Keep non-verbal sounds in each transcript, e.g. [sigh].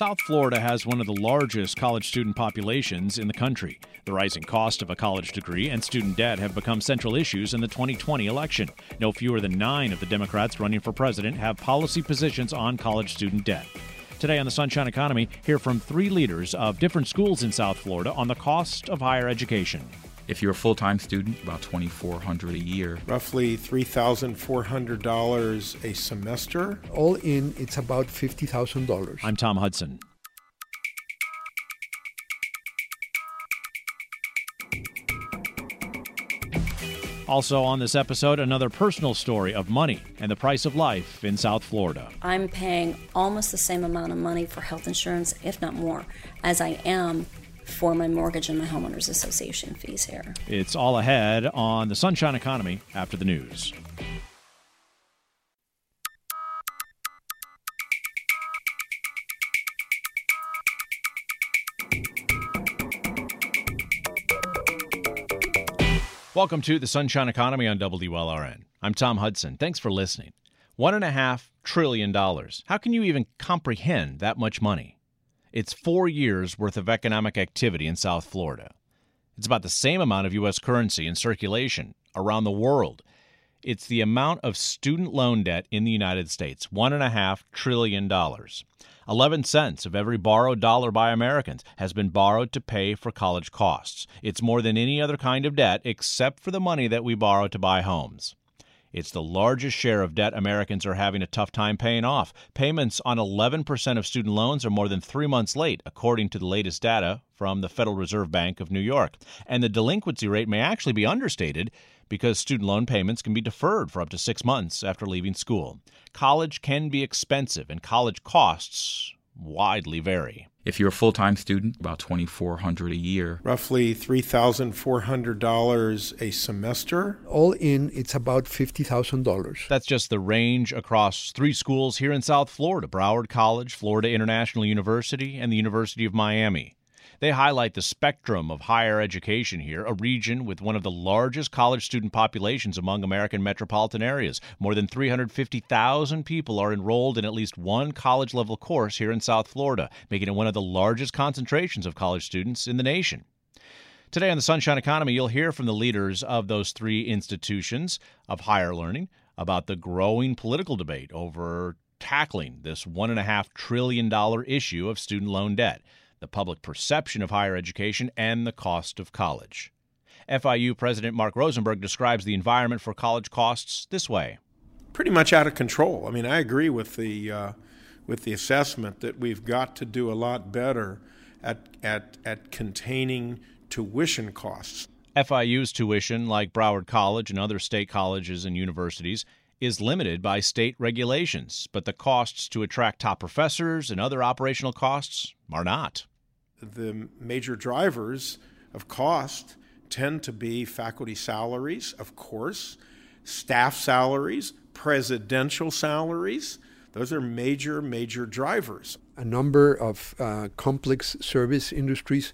South Florida has one of the largest college student populations in the country. The rising cost of a college degree and student debt have become central issues in the 2020 election. No fewer than nine of the Democrats running for president have policy positions on college student debt. Today on the Sunshine Economy, hear from three leaders of different schools in South Florida on the cost of higher education. If you're a full-time student, about 2400 a year. Roughly $3,400 a semester. All in, it's about $50,000. I'm Tom Hudson. Also, on this episode, another personal story of money and the price of life in South Florida. I'm paying almost the same amount of money for health insurance, if not more, as I am for my mortgage and my homeowners association fees here. It's all ahead on the Sunshine Economy after the news. Welcome to the Sunshine Economy on WLRN. I'm Tom Hudson. Thanks for listening. One and a half trillion dollars. How can you even comprehend that much money? It's four years worth of economic activity in South Florida. It's about the same amount of U.S. currency in circulation around the world. It's the amount of student loan debt in the United States $1.5 trillion. 11 cents of every borrowed dollar by Americans has been borrowed to pay for college costs. It's more than any other kind of debt except for the money that we borrow to buy homes. It's the largest share of debt Americans are having a tough time paying off. Payments on 11% of student loans are more than three months late, according to the latest data from the Federal Reserve Bank of New York. And the delinquency rate may actually be understated because student loan payments can be deferred for up to six months after leaving school. College can be expensive, and college costs widely vary. If you're a full-time student, about 2400 a year. Roughly $3,400 a semester. All in, it's about $50,000. That's just the range across three schools here in South Florida Broward College, Florida International University, and the University of Miami. They highlight the spectrum of higher education here, a region with one of the largest college student populations among American metropolitan areas. More than 350,000 people are enrolled in at least one college level course here in South Florida, making it one of the largest concentrations of college students in the nation. Today on the Sunshine Economy, you'll hear from the leaders of those three institutions of higher learning about the growing political debate over tackling this $1.5 trillion issue of student loan debt the public perception of higher education, and the cost of college. FIU President Mark Rosenberg describes the environment for college costs this way. Pretty much out of control. I mean, I agree with the, uh, with the assessment that we've got to do a lot better at, at, at containing tuition costs. FIU's tuition, like Broward College and other state colleges and universities, is limited by state regulations, but the costs to attract top professors and other operational costs are not the major drivers of cost tend to be faculty salaries, of course, staff salaries, presidential salaries. Those are major, major drivers. A number of uh, complex service industries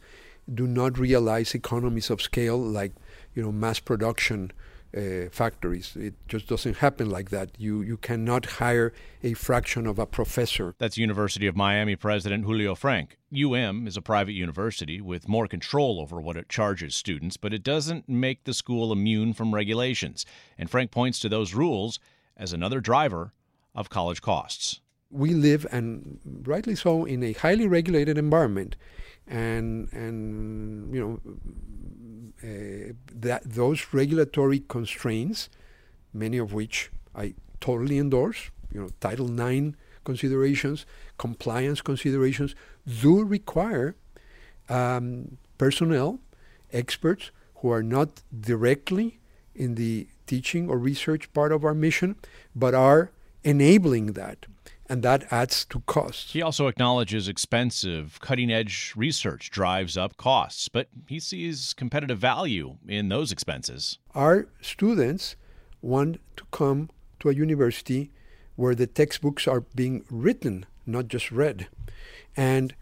do not realize economies of scale like you know mass production uh, factories. It just doesn't happen like that. You you cannot hire a fraction of a professor. That's University of Miami President Julio Frenk. UM is a private university with more control over what it charges students, but it doesn't make the school immune from regulations. And Frenk points to those rules as another driver of college costs. We live, and rightly so, in a highly regulated environment, and and you know uh, that those regulatory constraints, many of which I totally endorse, you know, Title IX considerations, compliance considerations, do require um, personnel, experts who are not directly in the teaching or research part of our mission, but are enabling that and that adds to costs. He also acknowledges expensive, cutting edge research drives up costs, but he sees competitive value in those expenses. Our students want to come to a university where the textbooks are being written, not just read. And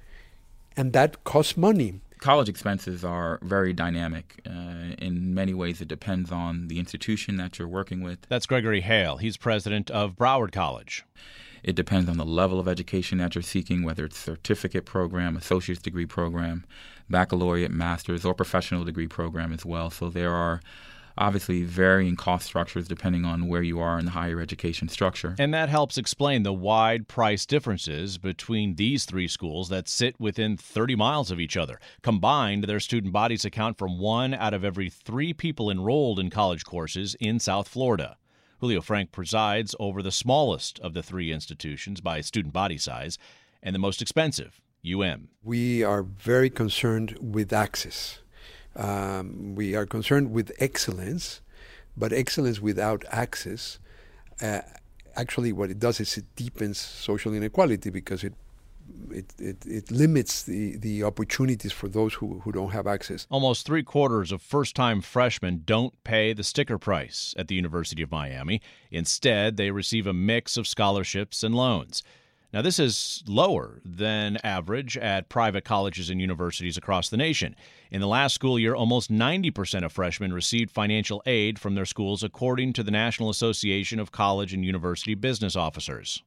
and that costs money. College expenses are very dynamic. Uh, in many ways, it depends on the institution that you're working with. That's Gregory Haile. He's president of Broward College It depends on the level of education that you're seeking, whether it's certificate program, associate's degree program, baccalaureate, master's, or professional degree program as well. So there are obviously varying cost structures depending on where you are in the higher education structure. And that helps explain the wide price differences between these three schools that sit within 30 miles of each other. Combined, their student bodies account for one out of every three people enrolled in college courses in South Florida. Julio Frenk presides over the smallest of the three institutions by student body size and the most expensive, UM. We are very concerned with access. Um, we are concerned with excellence, but excellence without access, uh, actually, what it does is it deepens social inequality because it it, it, it, limits the, the opportunities for those who, who don't have access. Almost three quarters of first time freshmen don't pay the sticker price at the University of Miami. Instead, they receive a mix of scholarships and loans. Now, this is lower than average at private colleges and universities across the nation. In the last school year, almost 90% of freshmen received financial aid from their schools, according to the National Association of College and University Business Officers.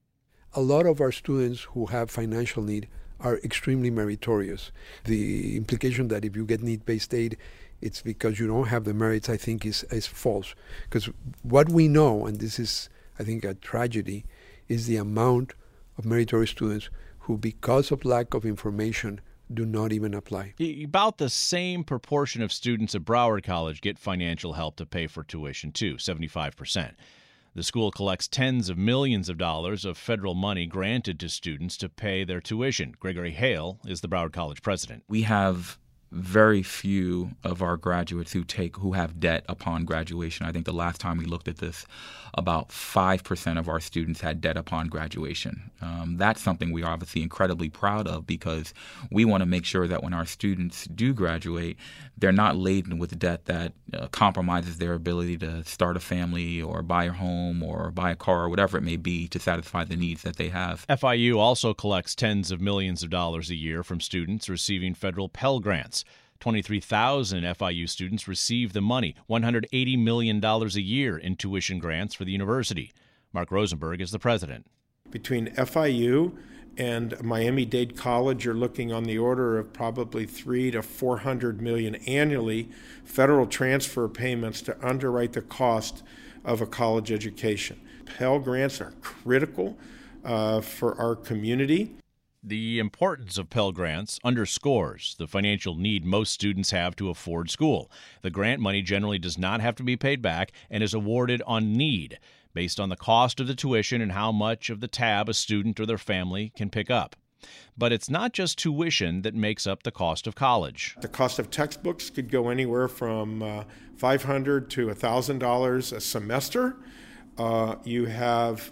A lot of our students who have financial need are extremely meritorious. The implication that if you get need based aid, it's because you don't have the merits, I think, is, is false. Because what we know, and this is, I think, a tragedy, is the amount of meritorious students who, because of lack of information, do not even apply. About the same proportion of students at Broward College get financial help to pay for tuition, too, 75%. The school collects tens of millions of dollars of federal money granted to students to pay their tuition. Gregory Haile is the Broward College president. We have very few of our graduates who take who have debt upon graduation. I think the last time we looked at this, about five percent of our students had debt upon graduation. Um, that's something we are obviously incredibly proud of because we want to make sure that when our students do graduate, they're not laden with debt that uh, compromises their ability to start a family or buy a home or buy a car or whatever it may be to satisfy the needs that they have. FIU also collects tens of millions of dollars a year from students receiving federal Pell Grants. 23,000 FIU students receive the money, $180 million a year in tuition grants for the university. Mark Rosenberg is the president. Between FIU and Miami Dade College, you're looking on the order of probably three to 400 million annually federal transfer payments to underwrite the cost of a college education. Pell Grants are critical uh, for our community. The importance of Pell Grants underscores the financial need most students have to afford school. The grant money generally does not have to be paid back and is awarded on need, based on the cost of the tuition and how much of the tab a student or their family can pick up. But it's not just tuition that makes up the cost of college. The cost of textbooks could go anywhere from uh, $500 to $1,000 a semester. Uh, you have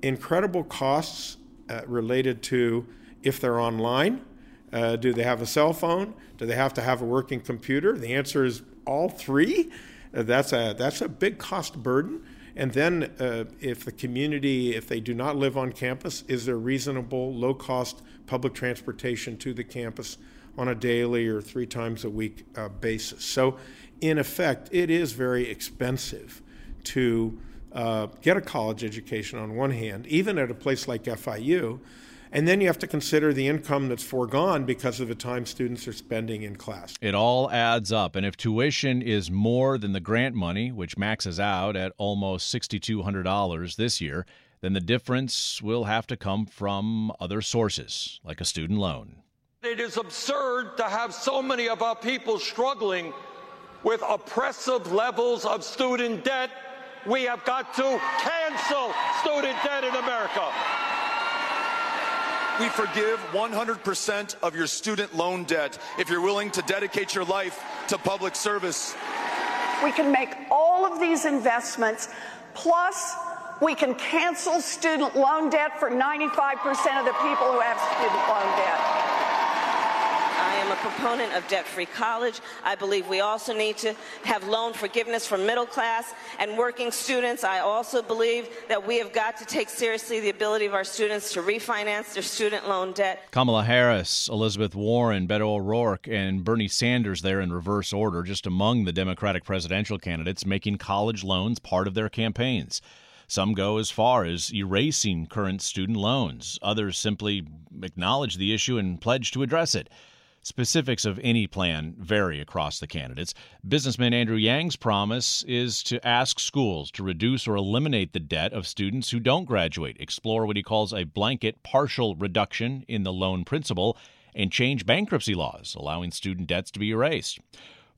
incredible costs uh, related to if they're online. Uh, do they have a cell phone? Do they have to have a working computer? The answer is all three. Uh, that's a that's a big cost burden. And then, uh, if the community, if they do not live on campus, is there reasonable, low cost public transportation to the campus on a daily or three times a week uh, basis? So, in effect, it is very expensive to uh, get a college education on one hand, even at a place like FIU. And then you have to consider the income that's foregone because of the time students are spending in class. It all adds up. And if tuition is more than the grant money, which maxes out at almost $6,200 this year, then the difference will have to come from other sources, like a student loan. It is absurd to have so many of our people struggling with oppressive levels of student debt. We have got to cancel student debt in America. We forgive 100% of your student loan debt if you're willing to dedicate your life to public service. We can make all of these investments, plus we can cancel student loan debt for 95% of the people who have student loan debt proponent of debt free college. I believe we also need to have loan forgiveness for middle class and working students. I also believe that we have got to take seriously the ability of our students to refinance their student loan debt. Kamala Harris, Elizabeth Warren, Beto O'Rourke, and Bernie Sanders there in reverse order, just among the Democratic presidential candidates making college loans part of their campaigns. Some go as far as erasing current student loans. Others simply acknowledge the issue and pledge to address it. Specifics of any plan vary across the candidates. Businessman Andrew Yang's promise is to ask schools to reduce or eliminate the debt of students who don't graduate, explore what he calls a blanket partial reduction in the loan principal, and change bankruptcy laws, allowing student debts to be erased.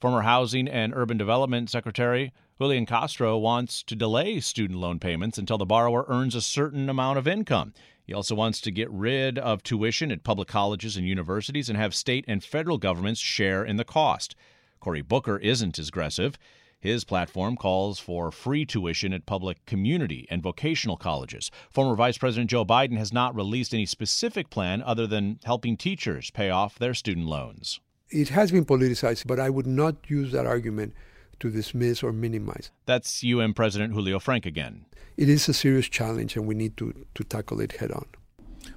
Former Housing and Urban Development Secretary Julian Castro wants to delay student loan payments until the borrower earns a certain amount of income. He also wants to get rid of tuition at public colleges and universities and have state and federal governments share in the cost. Cory Booker isn't as aggressive. His platform calls for free tuition at public community and vocational colleges. Former Vice President Joe Biden has not released any specific plan other than helping teachers pay off their student loans. It has been politicized, but I would not use that argument to dismiss or minimize. That's UM President Julio Frenk again. It is a serious challenge, and we need to, to tackle it head on.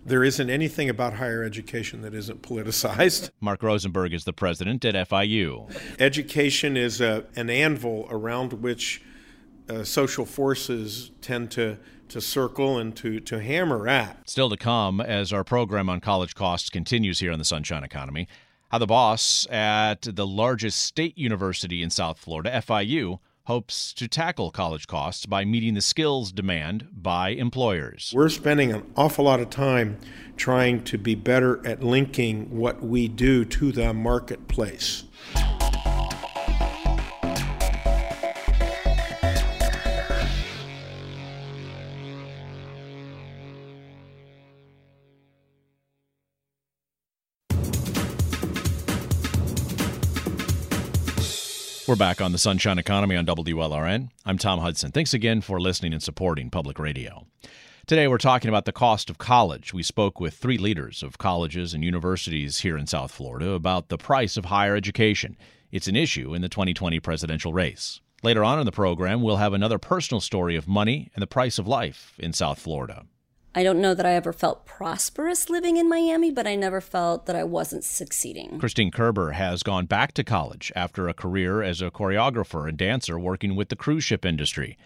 There isn't anything about higher education that isn't politicized. [laughs] Mark Rosenberg is the president at FIU. Education is a, an anvil around which uh, social forces tend to, to circle and to, to hammer at. Still to come as our program on college costs continues here on the Sunshine Economy how the boss at the largest state university in South Florida, FIU, hopes to tackle college costs by meeting the skills demand by employers. We're spending an awful lot of time trying to be better at linking what we do to the marketplace. We're back on the Sunshine Economy on WLRN. I'm Tom Hudson. Thanks again for listening and supporting public radio. Today, we're talking about the cost of college. We spoke with three leaders of colleges and universities here in South Florida about the price of higher education. It's an issue in the 2020 presidential race. Later on in the program, we'll have another personal story of money and the price of life in South Florida. I don't know that I ever felt prosperous living in Miami, but I never felt that I wasn't succeeding. Christine Kerber has gone back to college after a career as a choreographer and dancer working with the cruise ship industry.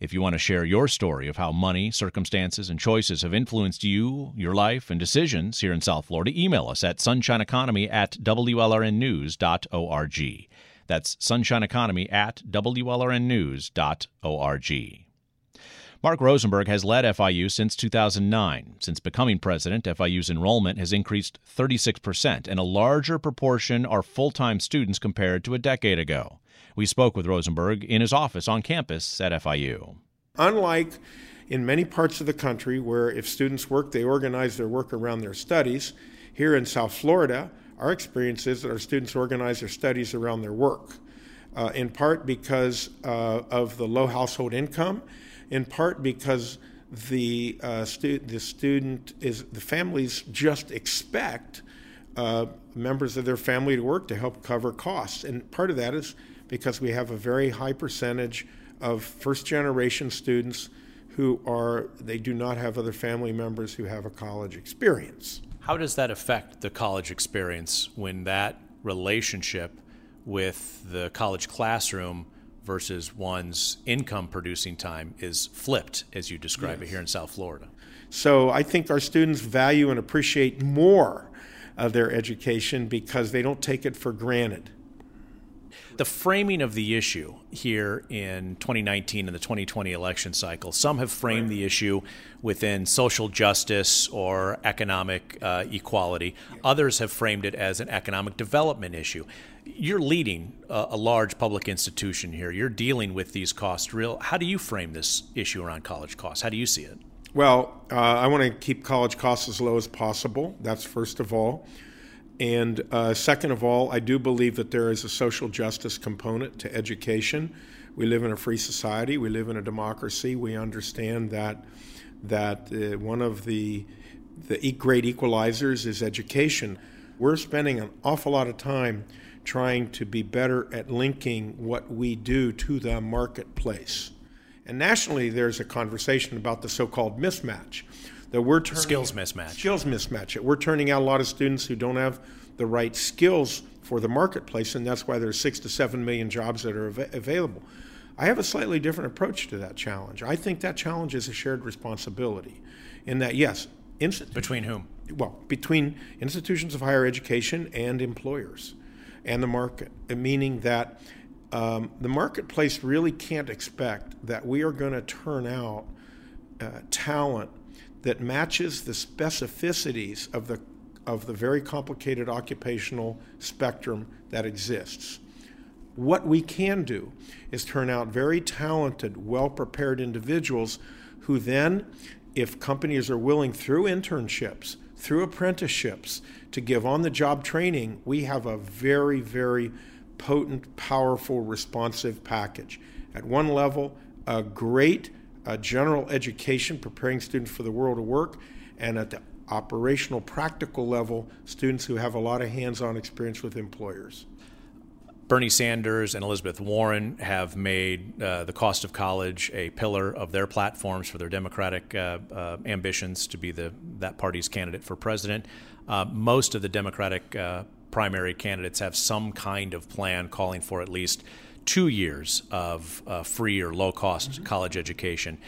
If you want to share your story of how money, circumstances, and choices have influenced you, your life, and decisions here in South Florida, email us at sunshineeconomy at WLRNnews.org. That's sunshineeconomy at WLRNnews.org. Mark Rosenberg has led FIU since 2009. Since becoming president, FIU's enrollment has increased 36%, and a larger proportion are full time students compared to a decade ago. We spoke with Rosenberg in his office on campus at FIU. Unlike in many parts of the country where if students work, they organize their work around their studies, here in South Florida, our experience is that our students organize their studies around their work, uh, in part because uh, of the low household income in part because the uh, stu- the student is the families just expect uh, members of their family to work to help cover costs, and part of that is because we have a very high percentage of first generation students who are they do not have other family members who have a college experience. How does that affect the college experience when that relationship with the college classroom versus one's income producing time is flipped, as you describe yes. it here in South Florida. So I think our students value and appreciate more of their education because they don't take it for granted. The framing of the issue here in 2019 and the 2020 election cycle, some have framed the issue within social justice or economic uh, equality. Others have framed it as an economic development issue you're leading a, a, large public institution here. You're dealing with these costs. Real. How do you frame this issue around college costs? How do you see it? Well, uh, I want to keep college costs as low as possible. That's first of all. And uh, second of all, I do believe that there is a social justice component to education. We live in a free society. We live in a democracy. We understand that that uh, one of the the great equalizers is education. We're spending an awful lot of time trying to be better at linking what we do to the marketplace. And nationally, there's a conversation about the so-called mismatch that we're turning, skills mismatch. Skills mismatch. We're turning out a lot of students who don't have the right skills for the marketplace, and that's why there's six to seven million jobs that are av- available. I have a slightly different approach to that challenge. I think that challenge is a shared responsibility, in that yes, between whom? Well, between institutions of higher education and employers, and the market, meaning that um, the marketplace really can't expect that we are going to turn out uh, talent that matches the specificities of the of the very complicated occupational spectrum that exists. What we can do is turn out very talented, well prepared individuals who then, if companies are willing through internships, through apprenticeships, to give on the job training, we have a very, very potent, powerful, responsive package. At one level, a great uh, general education preparing students for the world of work, and at the operational, practical level, students who have a lot of hands on experience with employers. Bernie Sanders and Elizabeth Warren have made uh, the cost of college a pillar of their platforms for their Democratic uh, uh, ambitions to be the that party's candidate for president. Uh, most of the Democratic uh, primary candidates have some kind of plan calling for at least two years of uh, free or low cost mm-hmm. college education.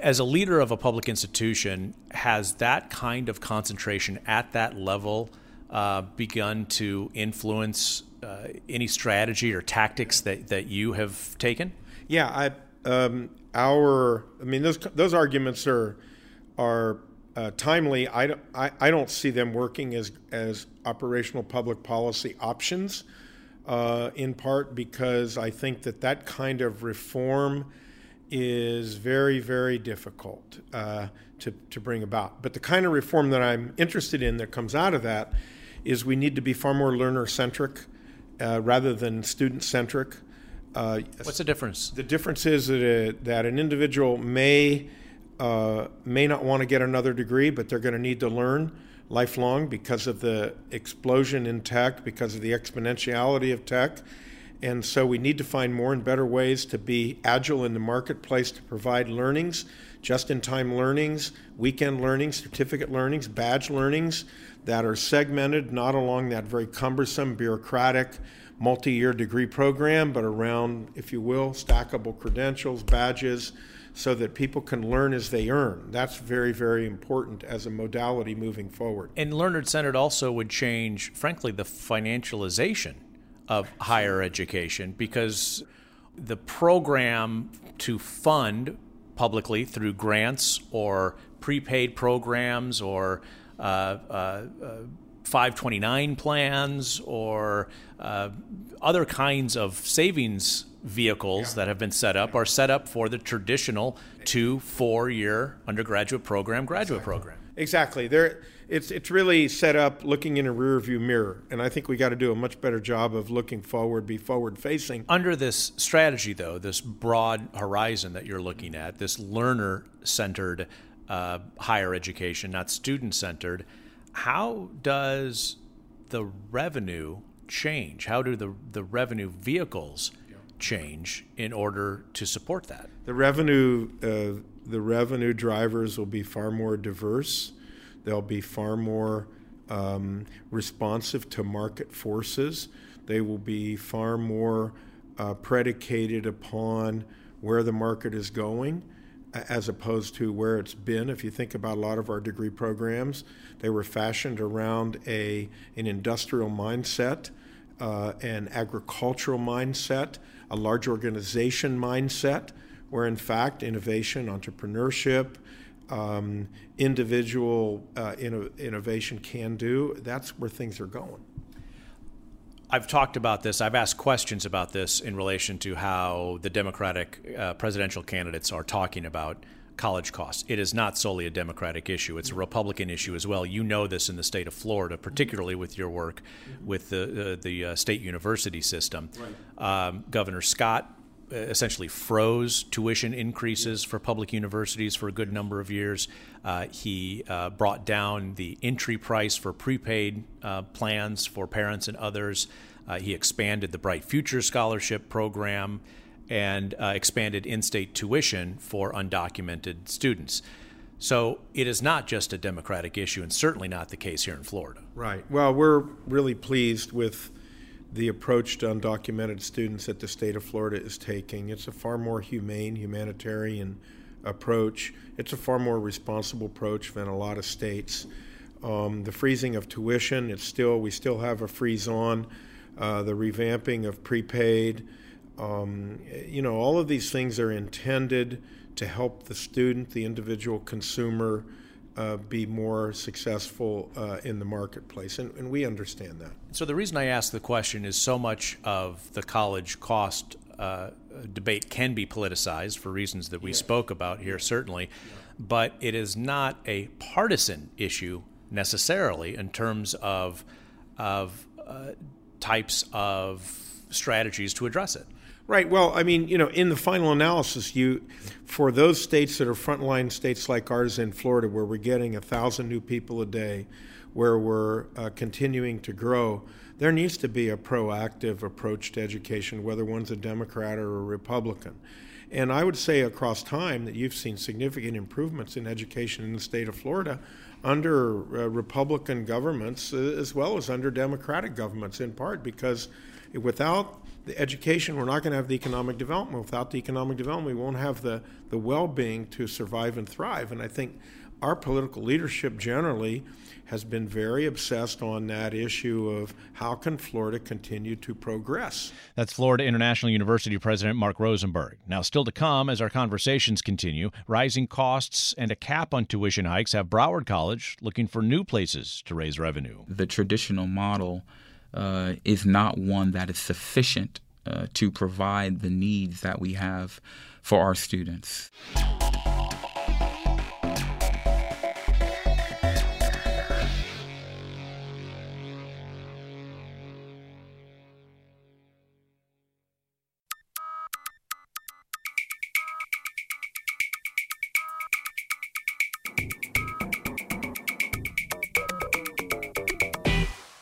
As a leader of a public institution, has that kind of concentration at that level uh, begun to influence uh, any strategy or tactics that, that you have taken? Yeah, I um, our I mean those those arguments are are uh, timely. I, I, I don't see them working as as operational public policy options uh, in part because I think that that kind of reform is very, very difficult uh, to, to bring about. But the kind of reform that I'm interested in that comes out of that is we need to be far more learner centric uh, rather than student centric. Uh, What's the difference? The difference is that, a, that an individual may uh, may not want to get another degree, but they're going to need to learn lifelong because of the explosion in tech, because of the exponentiality of tech. And so we need to find more and better ways to be agile in the marketplace to provide learnings, just in time learnings, weekend learnings, certificate learnings, badge learnings that are segmented not along that very cumbersome, bureaucratic, multi year degree program, but around, if you will, stackable credentials, badges so that people can learn as they earn. That's very, very important as a modality moving forward. And Learner Centered also would change, frankly, the financialization of higher education because the program to fund publicly through grants or prepaid programs or uh, uh, uh, 529 plans or uh, other kinds of savings vehicles yeah. that have been set up are set up for the traditional two, four year undergraduate program, graduate exactly. program. Exactly. There, it's it's really set up looking in a rearview mirror, and I think we got to do a much better job of looking forward, be forward facing. Under this strategy, though, this broad horizon that you're looking at, this learner centered uh, higher education, not student centered, how does the revenue change? How do the the revenue vehicles change in order to support that? The revenue, uh, the revenue drivers will be far more diverse. They'll be far more um, responsive to market forces. They will be far more uh, predicated upon where the market is going as opposed to where it's been. If you think about a lot of our degree programs, they were fashioned around a an industrial mindset, uh, an agricultural mindset, a large organization mindset, where in fact innovation, entrepreneurship, um, individual uh, inno- innovation can do, that's where things are going. I've talked about this. I've asked questions about this in relation to how the Democratic uh, presidential candidates are talking about college costs. It is not solely a Democratic issue, it's a Republican issue as well. You know this in the state of Florida, particularly with your work with the, uh, the uh, state university system. Right. Um, Governor Scott essentially froze tuition increases for public universities for a good number of years. Uh, he uh, brought down the entry price for prepaid uh, plans for parents and others. Uh, he expanded the Bright Future Scholarship Program and uh, expanded in state tuition for undocumented students. So it is not just a Democratic issue, and certainly not the case here in Florida. Right. Well, we're really pleased with the approach to undocumented students that the state of Florida is taking. It's a far more humane, humanitarian approach. It's a far more responsible approach than a lot of states. Um, the freezing of tuition, it's still we still have a freeze on. Uh, the revamping of prepaid, um, you know, all of these things are intended to help the student, the individual consumer, uh, be more successful uh, in the marketplace, and, and, we understand that. So the reason I ask the question is so much of the college cost uh, debate can be politicized for reasons that we spoke about here, certainly, but it is not a partisan issue necessarily in terms of of uh, types of strategies to address it. Right. Well, I mean, you know, in the final analysis, you, for those states that are frontline states like ours in Florida, where we're getting a thousand new people a day, where we're uh, continuing to grow, there needs to be a proactive approach to education, whether one's a Democrat or a Republican. And I would say across time that you've seen significant improvements in education in the state of Florida under uh, Republican governments uh, as well as under Democratic governments, in part because without the education, we're not going to have the economic development. Without the economic development, we won't have the, the well being to survive and thrive. And I think our political leadership generally has been very obsessed on that issue of how can Florida continue to progress. That's Florida International University President Mark Rosenberg. Now, still to come as our conversations continue, rising costs and a cap on tuition hikes have Broward College looking for new places to raise revenue. The traditional model uh, is not one that is sufficient uh, to provide the needs that we have for our students.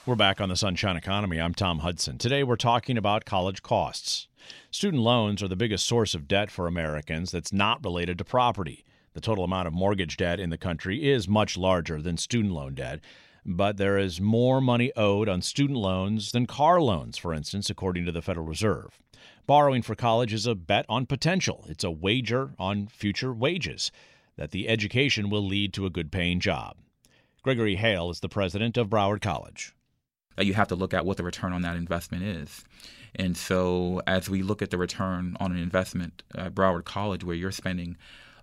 We're back on the Sunshine Economy. I'm Tom Hudson. Today we're talking about college costs. Student loans are the biggest source of debt for Americans that's not related to property. The total amount of mortgage debt in the country is much larger than student loan debt, but there is more money owed on student loans than car loans, for instance, according to the Federal Reserve. Borrowing for college is a bet on potential, it's a wager on future wages that the education will lead to a good paying job. Gregory Haile is the president of Broward College you have to look at what the return on that investment is. And so, as we look at the return on an investment at Broward College, where you're spending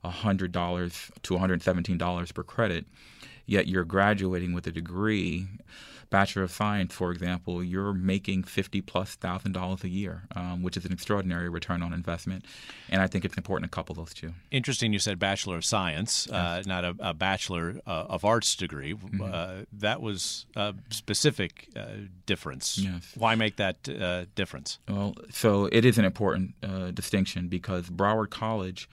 $100 to $117 per credit, yet you're graduating with a degree Bachelor of Science, for example, you're making fifty plus thousand dollars a year, um, which is an extraordinary return on investment. And I think it's important to couple those two. Interesting, you said Bachelor of Science, yes. uh, not a, a Bachelor uh, of Arts degree. Mm-hmm. Uh, that was a specific uh, difference. Yes. Why make that uh, difference? Well, so it is an important uh, distinction because Broward College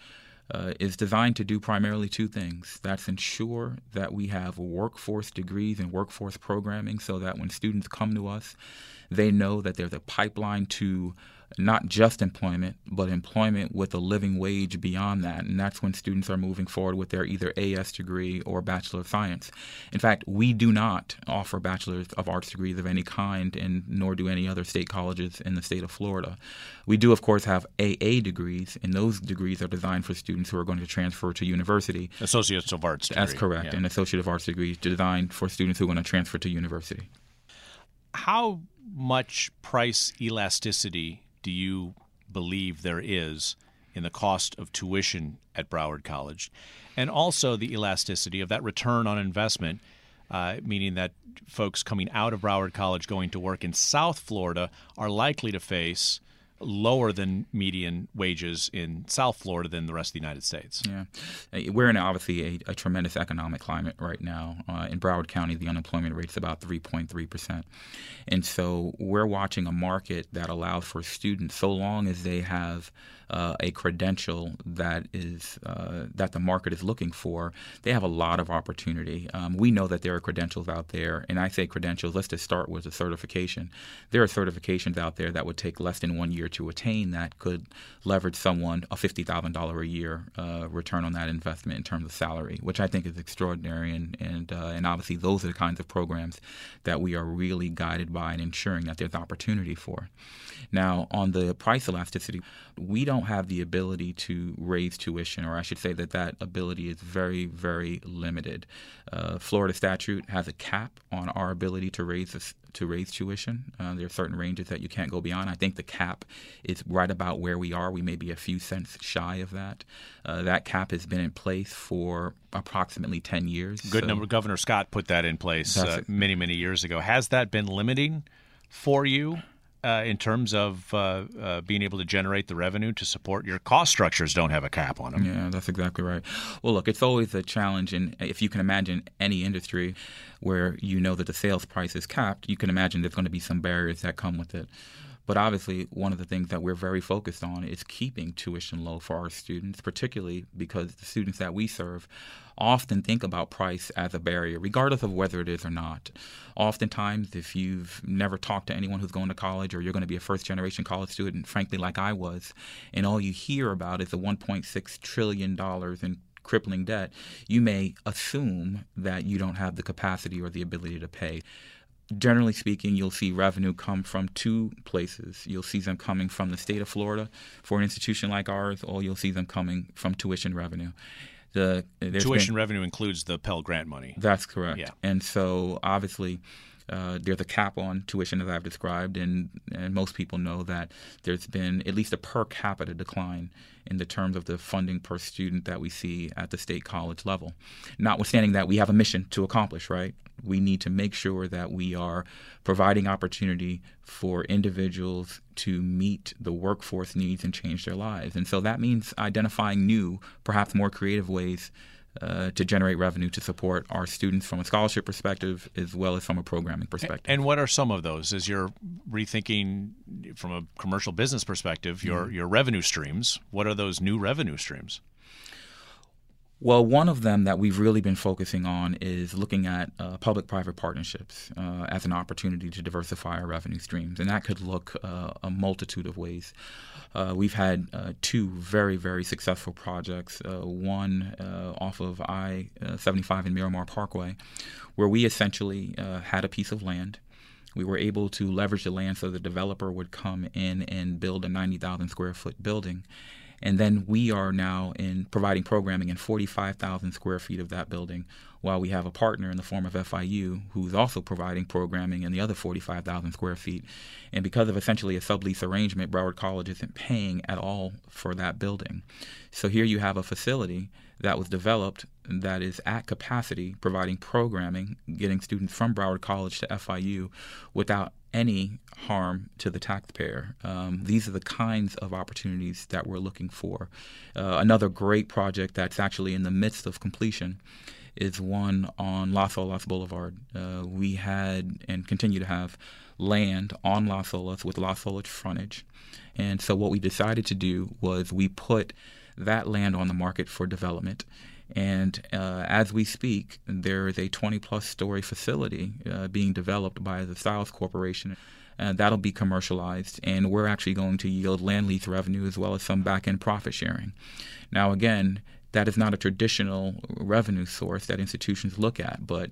uh, is designed to do primarily two things. That's ensure that we have workforce degrees and workforce programming so that when students come to us, they know that there's a pipeline to not just employment, but employment with a living wage beyond that. And that's when students are moving forward with their either AS degree or Bachelor of Science. In fact, we do not offer Bachelor of Arts degrees of any kind, and nor do any other state colleges in the state of Florida. We do, of course, have AA degrees, and those degrees are designed for students who are going to transfer to university. Associates of Arts degree. That's correct. Yeah. An Associate of Arts degree designed for students who want to transfer to university. How much price elasticity do you believe there is in the cost of tuition at Broward College? And also the elasticity of that return on investment, uh, meaning that folks coming out of Broward College going to work in South Florida are likely to face lower than median wages in South Florida than the rest of the United States. Yeah, uh, we're in obviously a, a tremendous economic climate right now. Uh, in Broward County, the unemployment rate is about 3.3 percent, and so we're watching a market that allows for students, so long as they have uh, a credential that is uh, that the market is looking for, they have a lot of opportunity. Um, we know that there are credentials out there, and I say credentials. Let's just start with a certification. There are certifications out there that would take less than one year to attain that could leverage someone a $50,000 a year uh, return on that investment in terms of salary, which I think is extraordinary. And, and, uh, and obviously, those are the kinds of programs that we are really guided by and ensuring that there's opportunity for. Now, on the price elasticity, we don't have the ability to raise tuition, or I should say that that ability is very, very limited. Uh, Florida statute has a cap on our ability to raise this, to raise tuition. Uh, there are certain ranges that you can't go beyond. I think the cap is right about where we are. We may be a few cents shy of that. Uh, that cap has been in place for approximately 10 years. Good so number. Governor Scott put that in place uh, many, many years ago. Has that been limiting for you? Uh, in terms of uh, uh, being able to generate the revenue to support your cost structures don't have a cap on them. Yeah, that's exactly right. Well, look, it's always a challenge, and if you can imagine any industry where you know that the sales price is capped, you can imagine there's going to be some barriers that come with it. But obviously, one of the things that we're very focused on is keeping tuition low for our students, particularly because the students that we serve often think about price as a barrier, regardless of whether it is or not. Oftentimes, if you've never talked to anyone who's going to college or you're going to be a first generation college student, frankly, like I was, and all you hear about is the $1.6 trillion in crippling debt, you may assume that you don't have the capacity or the ability to pay generally speaking, you'll see revenue come from two places. You'll see them coming from the state of Florida for an institution like ours, or you'll see them coming from tuition revenue. The tuition been, revenue includes the Pell Grant money. That's correct. Yeah. And so obviously. Uh, there's a cap on tuition, as I've described, and, and most people know that there's been at least a per capita decline in the terms of the funding per student that we see at the state college level. Notwithstanding that, we have a mission to accomplish, right? We need to make sure that we are providing opportunity for individuals to meet the workforce needs and change their lives. And so that means identifying new, perhaps more creative ways uh, to generate revenue to support our students from a scholarship perspective as well as from a programming perspective. And what are some of those? As you're rethinking from a commercial business perspective, your mm-hmm. your revenue streams. What are those new revenue streams? Well, one of them that we've really been focusing on is looking at uh, public private partnerships uh, as an opportunity to diversify our revenue streams. And that could look uh, a multitude of ways. Uh, we've had uh, two very, very successful projects uh, one off of I 75 in Miramar Parkway, where we essentially had a piece of land. We were able to leverage the land so the developer would come in and build a 90,000 square foot building and then we are now in providing programming in 45,000 square feet of that building, while we have a partner in the form of FIU who's also providing programming in the other 45,000 square feet. And because of essentially a sublease arrangement, Broward College isn't paying at all for that building. So here you have a facility that was developed that is at capacity, providing programming, getting students from Broward College to FIU without any harm to the taxpayer. Um, these are the kinds of opportunities that we're looking for. Uh, another great project that's actually in the midst of completion is one on Las Olas Boulevard. Uh, we had and continue to have land on Las Olas with Las Olas frontage. And so what we decided to do was we put that land on the market for development. And uh, as we speak, there is a 20 plus story facility uh, being developed by the Stiles Corporation. Uh, that'll be commercialized, and we're actually going to yield land lease revenue as well as some back end profit sharing. Now, again, that is not a traditional revenue source that institutions look at. But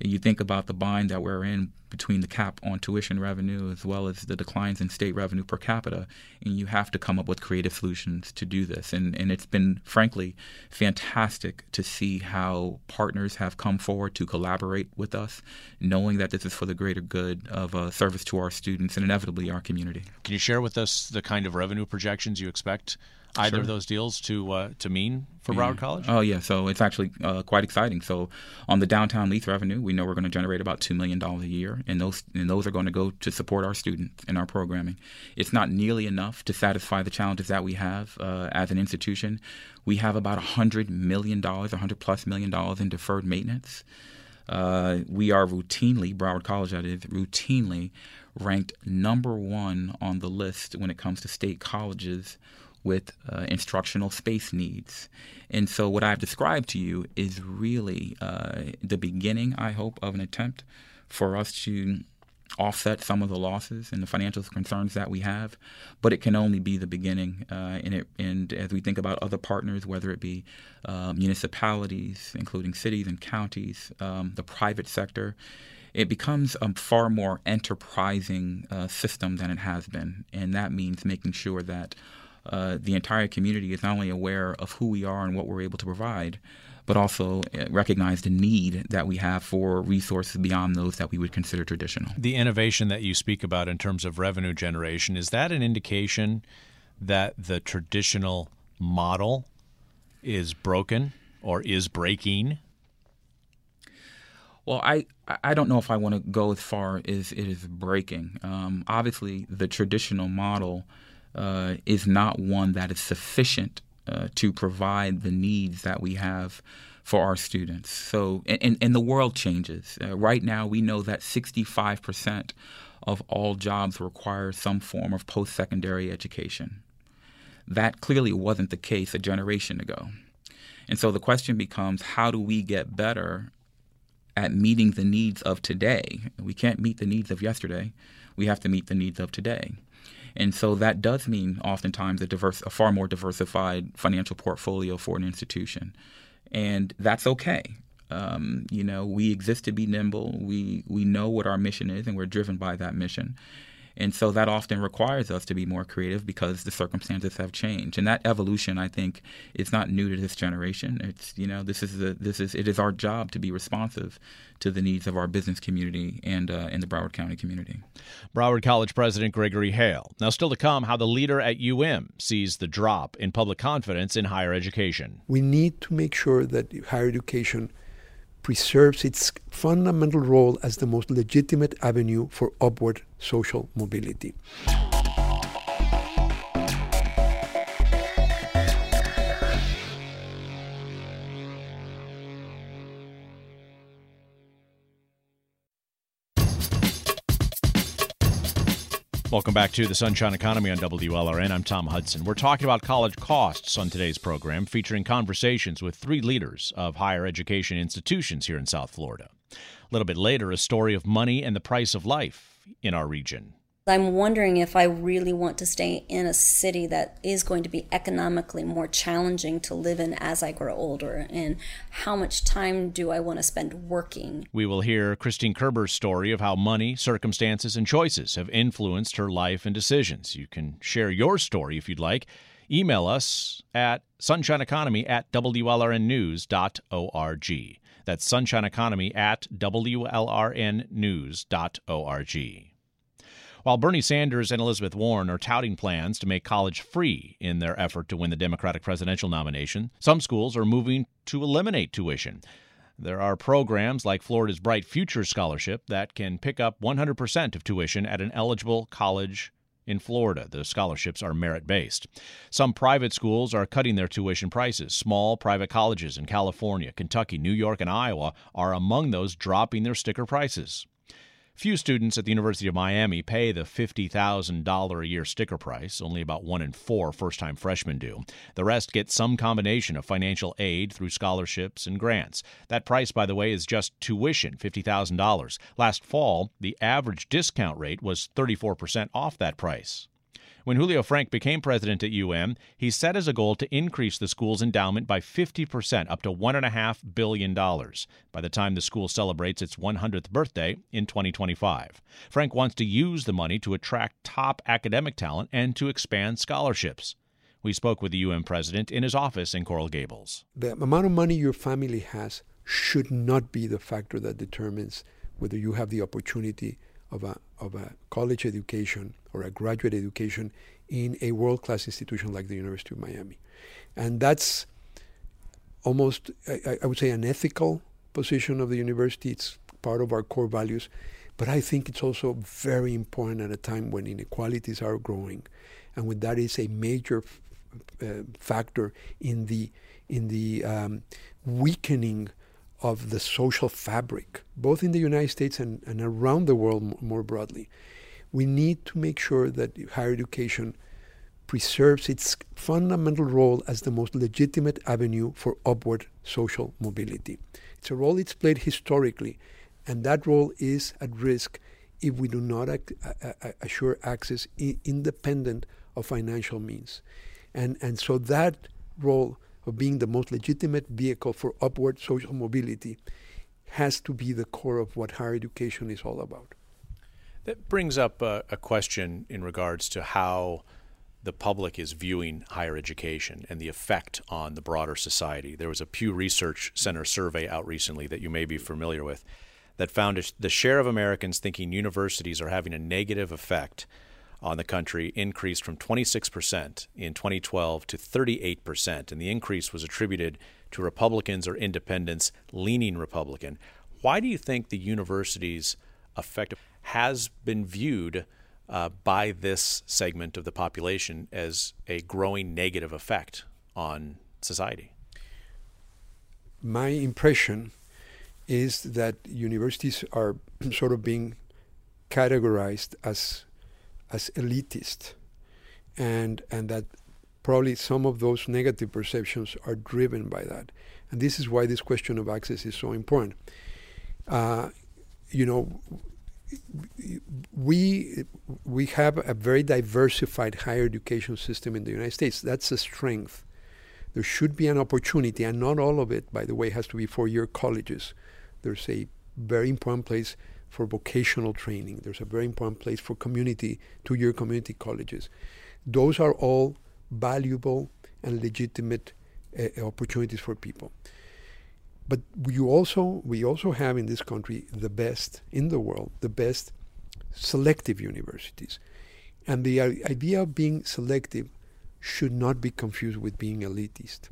you think about the bind that we're in between the cap on tuition revenue as well as the declines in state revenue per capita, and you have to come up with creative solutions to do this. And, and it's been, frankly, fantastic to see how partners have come forward to collaborate with us, knowing that this is for the greater good of a service to our students and inevitably our community. Can you share with us the kind of revenue projections you expect either sure. of those deals to uh, to mean for yeah. Broward College? Oh yeah, so it's actually uh, quite exciting. So on the downtown lease revenue, we know we're going to generate about two million dollars a year, and those and those are going to go to support our students and our programming. It's not nearly enough to satisfy the challenges that we have uh, as an institution. We have about a hundred million dollars, a hundred plus million dollars in deferred maintenance. Uh, we are routinely Broward College, that is routinely ranked number one on the list when it comes to state colleges with uh, instructional space needs. And so, what I've described to you is really uh, the beginning, I hope, of an attempt for us to offset some of the losses and the financial concerns that we have, but it can only be the beginning. Uh, and, it, and, as we think about other partners, whether it be uh, municipalities, including cities and counties, um, the private sector, it becomes a far more enterprising uh, system than it has been. And that means making sure that uh, the entire community is not only aware of who we are and what we're able to provide, but also uh, recognize the need that we have for resources beyond those that we would consider traditional. The innovation that you speak about in terms of revenue generation, is that an indication that the traditional model is broken or is breaking? Well, I, I don't know if I want to go as far as it is breaking. Um, obviously, the traditional model uh, is not one that is sufficient uh, to provide the needs that we have for our students. So, and, and the world changes. Uh, right now, we know that 65% of all jobs require some form of post secondary education. That clearly wasn't the case a generation ago. And so the question becomes how do we get better at meeting the needs of today? We can't meet the needs of yesterday, we have to meet the needs of today. And so that does mean oftentimes a, diverse, a far more diversified financial portfolio for an institution. And that's okay. Um, you know, we exist to be nimble. We we know what our mission is, and we're driven by that mission. And so that often requires us to be more creative because the circumstances have changed. And that evolution, I think, is not new to this generation. It's you know this is the this is it is our job to be responsive to the needs of our business community and uh, in the Broward County community. Broward College President Gregory Haile. Now, still to come, how the leader at UM sees the drop in public confidence in higher education. We need to make sure that higher education preserves its fundamental role as the most legitimate avenue for upward social mobility. Welcome back to the Sunshine Economy on WLRN. I'm Tom Hudson. We're talking about college costs on today's program, featuring conversations with three leaders of higher education institutions here in South Florida. A little bit later, a story of money and the price of life in our region. I'm wondering if I really want to stay in a city that is going to be economically more challenging to live in as I grow older, and how much time do I want to spend working? We will hear Christine Kerber's story of how money, circumstances, and choices have influenced her life and decisions. You can share your story if you'd like. Email us at sunshineeconomy at WLRNnews.org. That's sunshineeconomy at WLRNnews.org. While Bernie Sanders and Elizabeth Warren are touting plans to make college free in their effort to win the Democratic presidential nomination, some schools are moving to eliminate tuition. There are programs like Florida's Bright Futures Scholarship that can pick up 100% of tuition at an eligible college in Florida. The scholarships are merit based. Some private schools are cutting their tuition prices. Small private colleges in California, Kentucky, New York, and Iowa are among those dropping their sticker prices. Few students at the University of Miami pay the $50,000 a year sticker price. Only about one in four first time freshmen do. The rest get some combination of financial aid through scholarships and grants. That price, by the way, is just tuition $50,000. Last fall, the average discount rate was 34% off that price. When Julio Frenk became president at UM, he set as a goal to increase the school's endowment by 50%, up to $1.5 billion, by the time the school celebrates its 100th birthday in 2025. Frenk wants to use the money to attract top academic talent and to expand scholarships. We spoke with the UM president in his office in Coral Gables. The amount of money your family has should not be the factor that determines whether you have the opportunity of a, of a college education or a graduate education in a world class institution like the University of Miami. And that's almost, I, I, would say, an ethical position of the university. It's part of our core values. But I think it's also very important at a time when inequalities are growing, and when that is a major uh, factor in the in the um, weakening of the social fabric, both in the United States and, and around the world more broadly. We need to make sure that higher education preserves its fundamental role as the most legitimate avenue for upward social mobility. It's a role it's played historically, and that role is at risk if we do not ac- assure access independent of financial means. And, and so that role of being the most legitimate vehicle for upward social mobility has to be the core of what higher education is all about. That brings up a, a question in regards to how the public is viewing higher education and the effect on the broader society. There was a Pew Research Center survey out recently that you may be familiar with that found the share of Americans thinking universities are having a negative effect on the country increased from 26% in 2012 to 38%. And the increase was attributed to Republicans or independents leaning Republican. Why do you think the university's effect has been viewed uh, by this segment of the population as a growing negative effect on society? My impression is that universities are [clears throat] sort of being categorized as as elitist, and and that probably some of those negative perceptions are driven by that, and this is why this question of access is so important. Uh, you know, we we have a very diversified higher education system in the United States. That's a strength. There should be an opportunity, and not all of it, by the way, has to be four-year colleges. There's a very important place for vocational training. There's a very important place for community, two-year community colleges. Those are all valuable and legitimate uh, opportunities for people. But you also, we also have in this country the best in the world, the best selective universities. And the idea of being selective should not be confused with being elitist.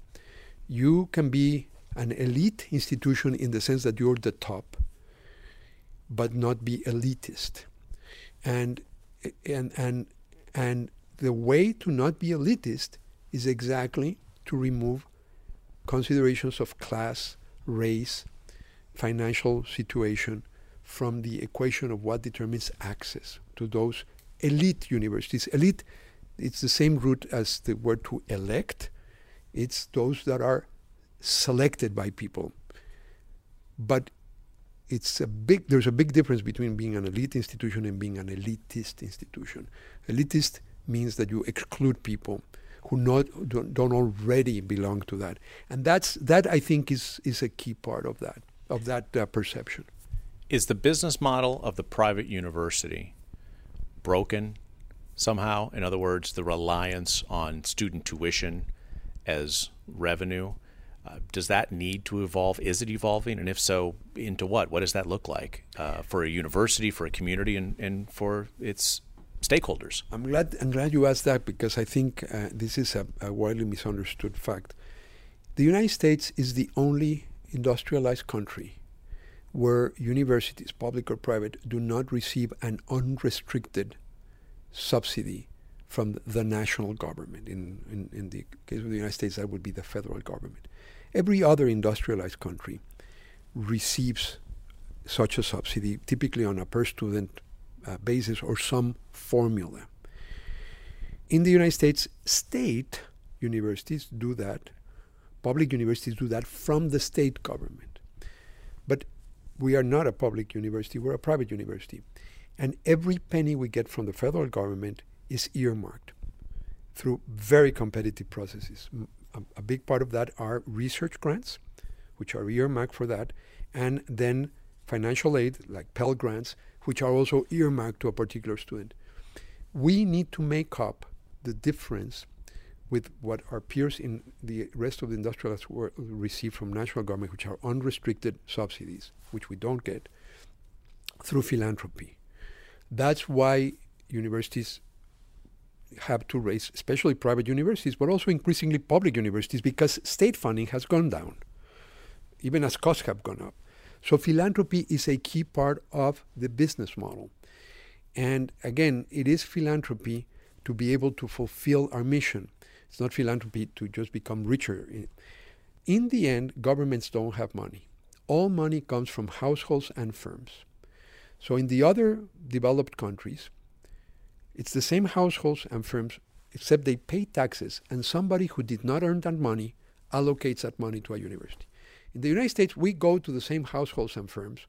You can be an elite institution in the sense that you're the top, but not be elitist. And and and and the way to not be elitist is exactly to remove considerations of class, race, financial situation from the equation of what determines access to those elite universities. Elite, it's the same root as the word to elect. It's those that are selected by people. But it's a big there's a big difference between being an elite institution and being an elitist institution. Elitist means that you exclude people who not don't, don't already belong to that, and that's that I think is is a key part of that of that uh, perception. Is the business model of the private university broken somehow? In other words, the reliance on student tuition as revenue uh, does that need to evolve? Is it evolving? And if so, into what? What does that look like uh, for a university, for a community, and, and for its stakeholders? I'm glad, I'm glad you asked that because I think uh, this is a, a widely misunderstood fact. The United States is the only industrialized country where universities, public or private, do not receive an unrestricted subsidy from the national government. In, in, in the case of the United States, that would be the federal government. Every other industrialized country receives such a subsidy, typically on a per student uh, basis or some formula. In the United States, state universities do that, public universities do that from the state government. But we are not a public university, we're a private university. And every penny we get from the federal government is earmarked through very competitive processes a, a big part of that are research grants, which are earmarked for that, and then financial aid, like Pell Grants, which are also earmarked to a particular student. We need to make up the difference with what our peers in the rest of the industrialized world receive from national government, which are unrestricted subsidies, which we don't get, through philanthropy. That's why universities have to raise, especially private universities, but also increasingly public universities, because state funding has gone down, even as costs have gone up. So philanthropy is a key part of the business model. And again, it is philanthropy to be able to fulfill our mission. It's not philanthropy to just become richer. In the end, governments don't have money. All money comes from households and firms. So in the other developed countries, it's the same households and firms, except they pay taxes, and somebody who did not earn that money allocates that money to a university. In the United States, we go to the same households and firms,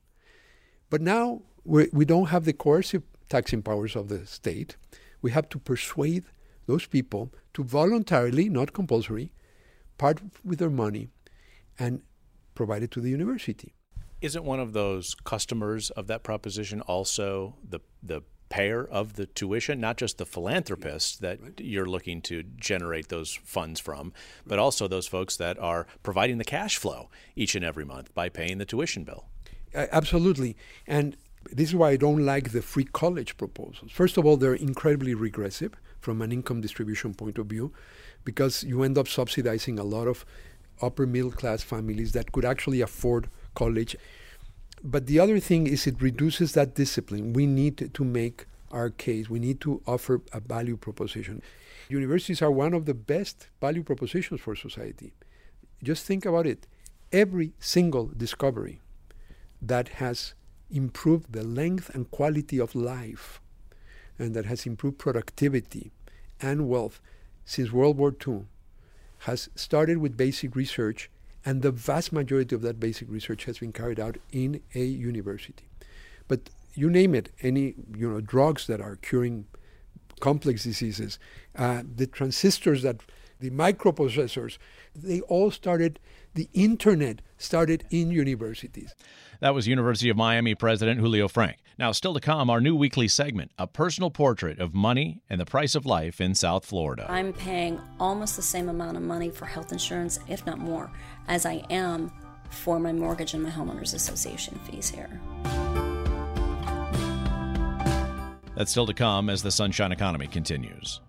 but now we, we don't have the coercive taxing powers of the state. We have to persuade those people to voluntarily, not compulsory, part with their money and provide it to the university. Isn't one of those customers of that proposition also the the payer of the tuition, not just the philanthropists that right. you're looking to generate those funds from, but also those folks that are providing the cash flow each and every month by paying the tuition bill. Uh, absolutely. And this is why I don't like the free college proposals. First of all, they're incredibly regressive from an income distribution point of view because you end up subsidizing a lot of upper middle class families that could actually afford college. But the other thing is it reduces that discipline. We need to make our case. We need to offer a value proposition. Universities are one of the best value propositions for society. Just think about it. Every single discovery that has improved the length and quality of life and that has improved productivity and wealth since World War II has started with basic research, and the vast majority of that basic research has been carried out in a university. But you name it, any you know drugs that are curing complex diseases, uh, the transistors that, the microprocessors, they all started. The internet started in universities. That was University of Miami President Julio Frenk. Now, still to come, our new weekly segment, a personal portrait of money and the price of life in South Florida. I'm paying almost the same amount of money for health insurance, if not more, as I am for my mortgage and my homeowners association fees here. That's still to come as the Sunshine Economy continues.